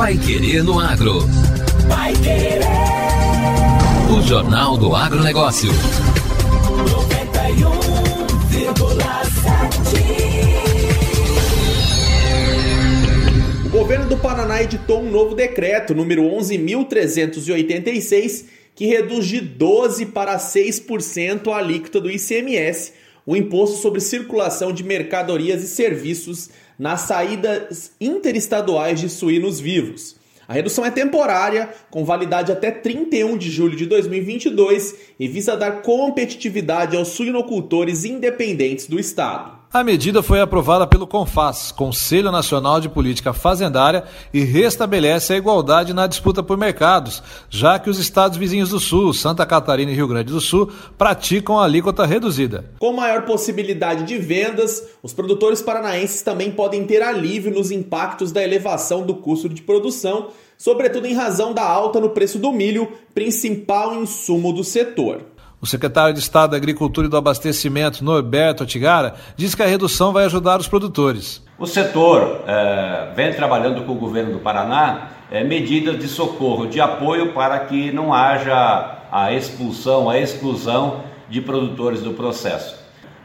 Pai Querer no Agro. Pai Querer. O Jornal do Agronegócio. 91,7. O governo do Paraná editou um novo decreto, número 11.386, que reduz de 12% para 6% a alíquota do ICMS, o imposto sobre circulação de mercadorias e serviços nas saídas interestaduais de suínos vivos. A redução é temporária, com validade até 31 de julho de 2022 e visa dar competitividade aos suinocultores independentes do estado. A medida foi aprovada pelo CONFAS, Conselho Nacional de Política Fazendária, e restabelece a igualdade na disputa por mercados, já que os estados vizinhos do Sul, Santa Catarina e Rio Grande do Sul, praticam a alíquota reduzida. Com maior possibilidade de vendas, os produtores paranaenses também podem ter alívio nos impactos da elevação do custo de produção, sobretudo em razão da alta no preço do milho, principal insumo do setor. O secretário de Estado da Agricultura e do Abastecimento, Norberto Otigara, diz que a redução vai ajudar os produtores. O setor é, vem trabalhando com o governo do Paraná é, medidas de socorro, de apoio para que não haja a expulsão, a exclusão de produtores do processo.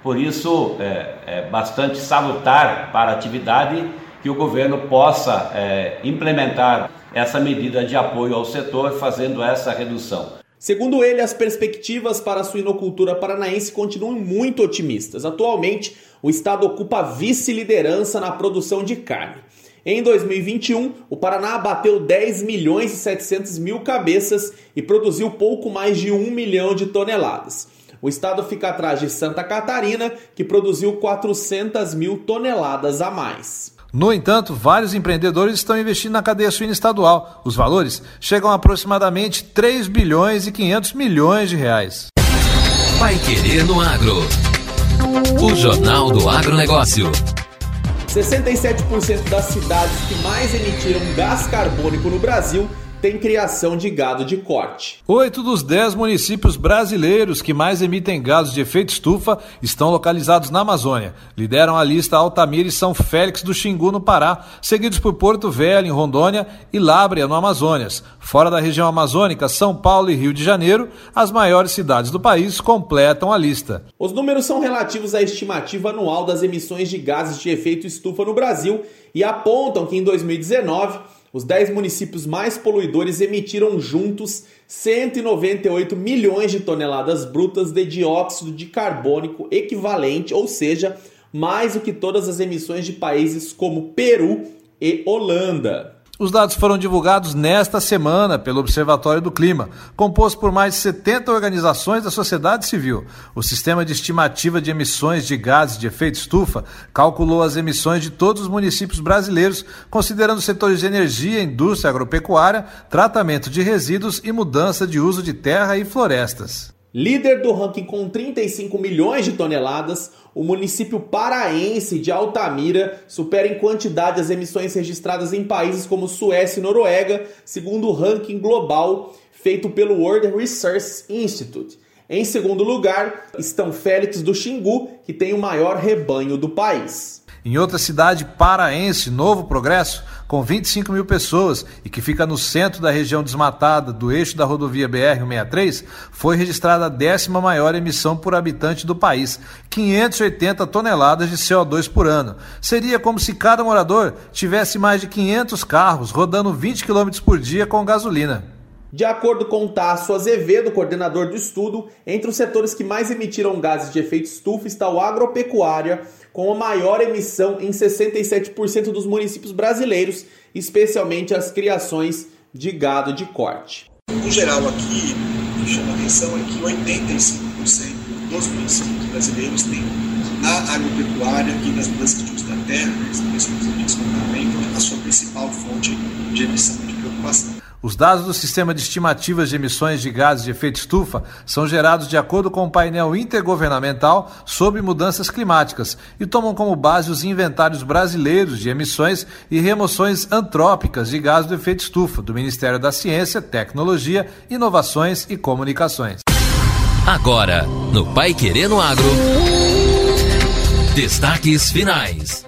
Por isso, é, é bastante salutar para a atividade que o governo possa é, implementar essa medida de apoio ao setor, fazendo essa redução. Segundo ele, as perspectivas para a suinocultura paranaense continuam muito otimistas. Atualmente, o estado ocupa vice-liderança na produção de carne. Em 2021, o Paraná bateu 10 milhões e 700 mil cabeças e produziu pouco mais de 1 milhão de toneladas. O estado fica atrás de Santa Catarina, que produziu 400 mil toneladas a mais. No entanto, vários empreendedores estão investindo na cadeia suína estadual. Os valores chegam a aproximadamente 3 bilhões e 500 milhões de reais. Vai querer no agro. O Jornal do Agronegócio. 67% das cidades que mais emitiram gás carbônico no Brasil tem criação de gado de corte. Oito dos dez municípios brasileiros que mais emitem gases de efeito estufa estão localizados na Amazônia. Lideram a lista Altamira e São Félix do Xingu, no Pará, seguidos por Porto Velho, em Rondônia, e Lábrea, no Amazonas. Fora da região amazônica, São Paulo e Rio de Janeiro, as maiores cidades do país completam a lista. Os números são relativos à estimativa anual das emissões de gases de efeito estufa no Brasil e apontam que em 2019 os 10 municípios mais poluidores emitiram juntos 198 milhões de toneladas brutas de dióxido de carbônico equivalente, ou seja, mais do que todas as emissões de países como Peru e Holanda. Os dados foram divulgados nesta semana pelo Observatório do Clima, composto por mais de 70 organizações da sociedade civil. O sistema de estimativa de emissões de gases de efeito estufa calculou as emissões de todos os municípios brasileiros, considerando setores de energia, indústria agropecuária, tratamento de resíduos e mudança de uso de terra e florestas. Líder do ranking com 35 milhões de toneladas, o município paraense de Altamira supera em quantidade as emissões registradas em países como Suécia e Noruega, segundo o ranking global feito pelo World Resource Institute. Em segundo lugar estão Félix do Xingu, que tem o maior rebanho do país. Em outra cidade paraense, Novo Progresso, com 25 mil pessoas e que fica no centro da região desmatada do eixo da rodovia BR-163, foi registrada a décima maior emissão por habitante do país, 580 toneladas de CO2 por ano. Seria como se cada morador tivesse mais de 500 carros rodando 20 km por dia com gasolina. De acordo com Tasso Azevedo, coordenador do estudo, entre os setores que mais emitiram gases de efeito estufa está o agropecuária, com a maior emissão em 67% dos municípios brasileiros, especialmente as criações de gado de corte. No geral, aqui, o que chama atenção é que 85% dos municípios brasileiros têm na agropecuária e nas mudanças de uso da terra, principalmente a sua principal fonte de emissão de preocupação. Os dados do Sistema de Estimativas de Emissões de Gases de Efeito Estufa são gerados de acordo com o painel intergovernamental sobre mudanças climáticas e tomam como base os inventários brasileiros de emissões e remoções antrópicas de gases do efeito estufa do Ministério da Ciência, Tecnologia, Inovações e Comunicações. Agora, no Pai Querendo Agro, destaques finais.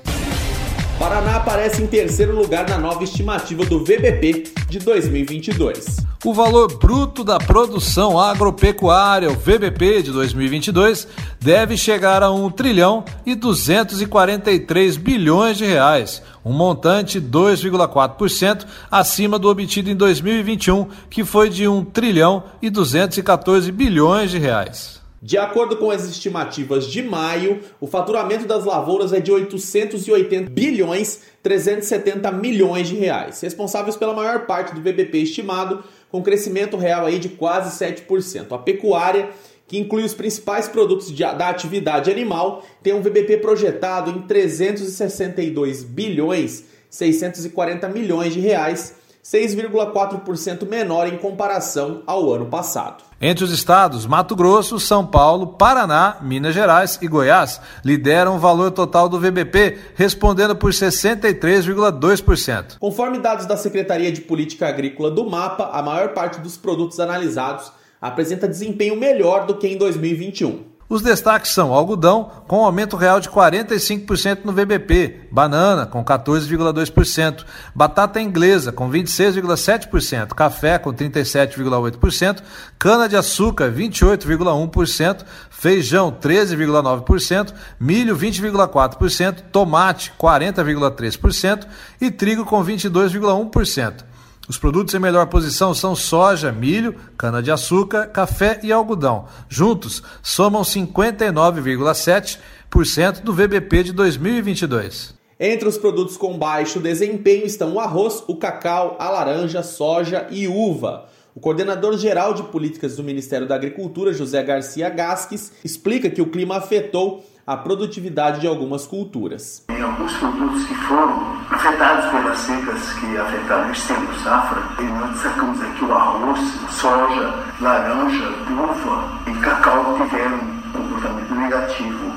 Paraná aparece em terceiro lugar na nova estimativa do VBP de 2022. O valor bruto da produção agropecuária, o VBP de 2022, deve chegar a 1 trilhão e 243 bilhões de reais, um montante 2,4% acima do obtido em 2021, que foi de 1 trilhão e 214 bilhões de reais. De acordo com as estimativas de maio, o faturamento das lavouras é de 880 bilhões 370 milhões de reais, responsáveis pela maior parte do VBP estimado, com crescimento real aí de quase 7%. A pecuária, que inclui os principais produtos de, da atividade animal, tem um VBP projetado em 362 bilhões 640 milhões de reais, 6,4% menor em comparação ao ano passado. Entre os estados, Mato Grosso, São Paulo, Paraná, Minas Gerais e Goiás lideram o valor total do VBP, respondendo por 63,2%. Conforme dados da Secretaria de Política Agrícola do MAPA, a maior parte dos produtos analisados apresenta desempenho melhor do que em 2021. Os destaques são algodão, com aumento real de 45% no VBP, banana, com 14,2%, batata inglesa, com 26,7%, café, com 37,8%, cana-de-açúcar, 28,1%, feijão, 13,9%, milho, 20,4%, tomate, 40,3% e trigo, com 22,1%. Os produtos em melhor posição são soja, milho, cana-de-açúcar, café e algodão. Juntos, somam 59,7% do VBP de 2022. Entre os produtos com baixo desempenho estão o arroz, o cacau, a laranja, soja e uva. O coordenador geral de políticas do Ministério da Agricultura, José Garcia Gasques, explica que o clima afetou a produtividade de algumas culturas. Em alguns produtos que foram afetados pelas secas que afetaram este tempo safra, nós destacamos aqui o arroz, soja, laranja, uva e cacau tiveram um comportamento negativo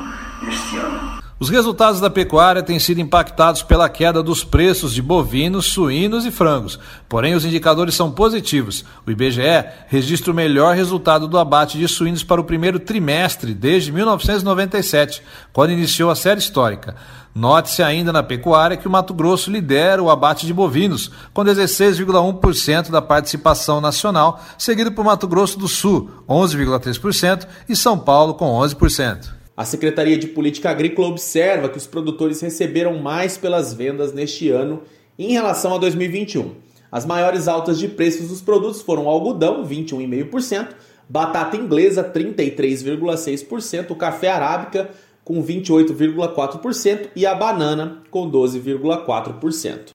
este ano. Os resultados da pecuária têm sido impactados pela queda dos preços de bovinos, suínos e frangos. Porém, os indicadores são positivos. O IBGE registra o melhor resultado do abate de suínos para o primeiro trimestre desde 1997, quando iniciou a série histórica. Note-se ainda na pecuária que o Mato Grosso lidera o abate de bovinos, com 16,1% da participação nacional, seguido por Mato Grosso do Sul, 11,3%, e São Paulo, com 11%. A Secretaria de Política Agrícola observa que os produtores receberam mais pelas vendas neste ano em relação a 2021. As maiores altas de preços dos produtos foram algodão, 21,5%, batata inglesa, 33,6%, o café arábica, com 28,4% e a banana, com 12,4%.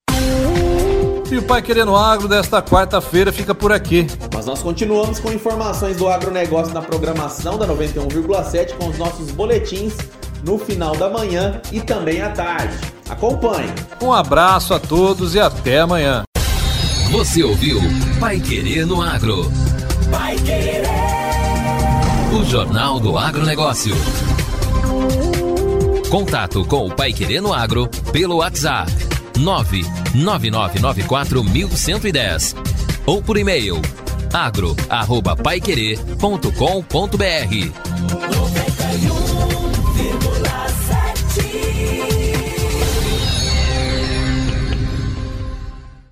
E o Pai Querendo Agro desta quarta-feira fica por aqui. Mas nós continuamos com informações do agronegócio na programação da 91,7 com os nossos boletins no final da manhã e também à tarde. Acompanhe. Um abraço a todos e até amanhã. Você ouviu Pai Querer no Agro. Pai Querer. O Jornal do Agronegócio. Contato com o Pai Querer no Agro pelo WhatsApp 999941110 ou por e-mail agro@paiquerer.com.br.